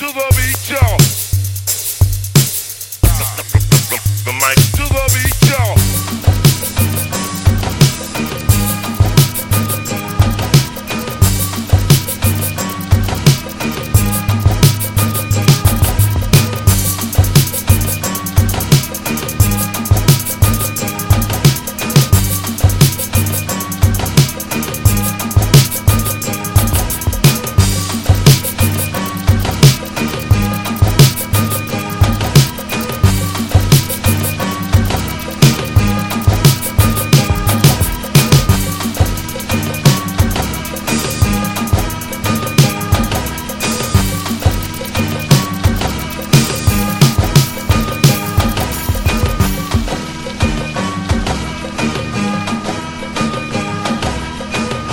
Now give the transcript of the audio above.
to the beat, y'all.